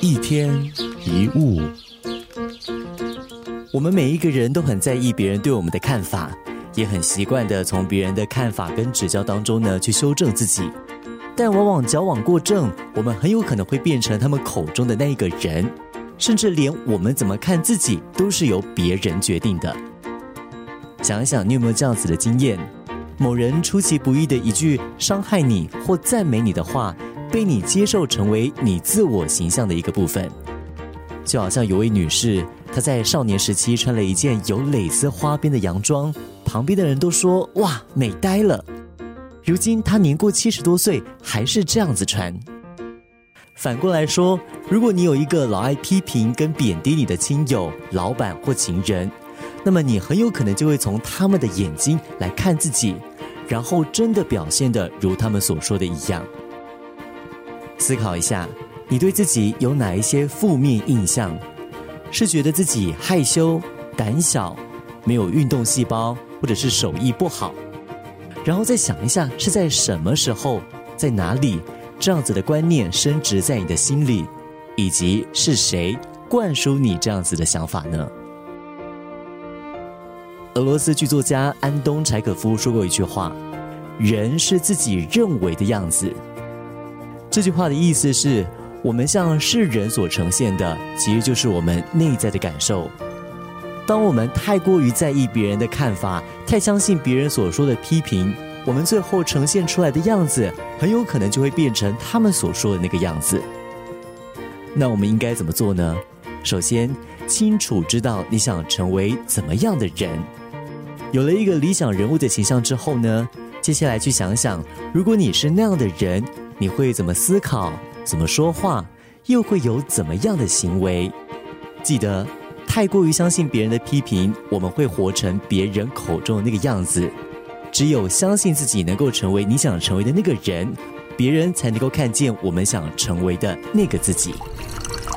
一天一物，我们每一个人都很在意别人对我们的看法，也很习惯的从别人的看法跟指教当中呢去修正自己。但往往矫枉过正，我们很有可能会变成他们口中的那一个人，甚至连我们怎么看自己都是由别人决定的。想一想，你有没有这样子的经验？某人出其不意的一句伤害你或赞美你的话。被你接受成为你自我形象的一个部分，就好像有位女士，她在少年时期穿了一件有蕾丝花边的洋装，旁边的人都说哇美呆了。如今她年过七十多岁，还是这样子穿。反过来说，如果你有一个老爱批评跟贬低你的亲友、老板或情人，那么你很有可能就会从他们的眼睛来看自己，然后真的表现的如他们所说的一样。思考一下，你对自己有哪一些负面印象？是觉得自己害羞、胆小、没有运动细胞，或者是手艺不好？然后再想一下，是在什么时候、在哪里，这样子的观念升值在你的心里，以及是谁灌输你这样子的想法呢？俄罗斯剧作家安东·柴可夫说过一句话：“人是自己认为的样子。”这句话的意思是，我们向世人所呈现的，其实就是我们内在的感受。当我们太过于在意别人的看法，太相信别人所说的批评，我们最后呈现出来的样子，很有可能就会变成他们所说的那个样子。那我们应该怎么做呢？首先，清楚知道你想成为怎么样的人。有了一个理想人物的形象之后呢，接下来去想想，如果你是那样的人。你会怎么思考？怎么说话？又会有怎么样的行为？记得，太过于相信别人的批评，我们会活成别人口中的那个样子。只有相信自己能够成为你想成为的那个人，别人才能够看见我们想成为的那个自己。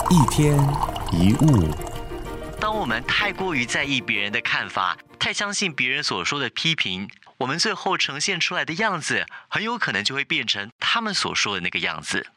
一天一物。当我们太过于在意别人的看法，太相信别人所说的批评。我们最后呈现出来的样子，很有可能就会变成他们所说的那个样子。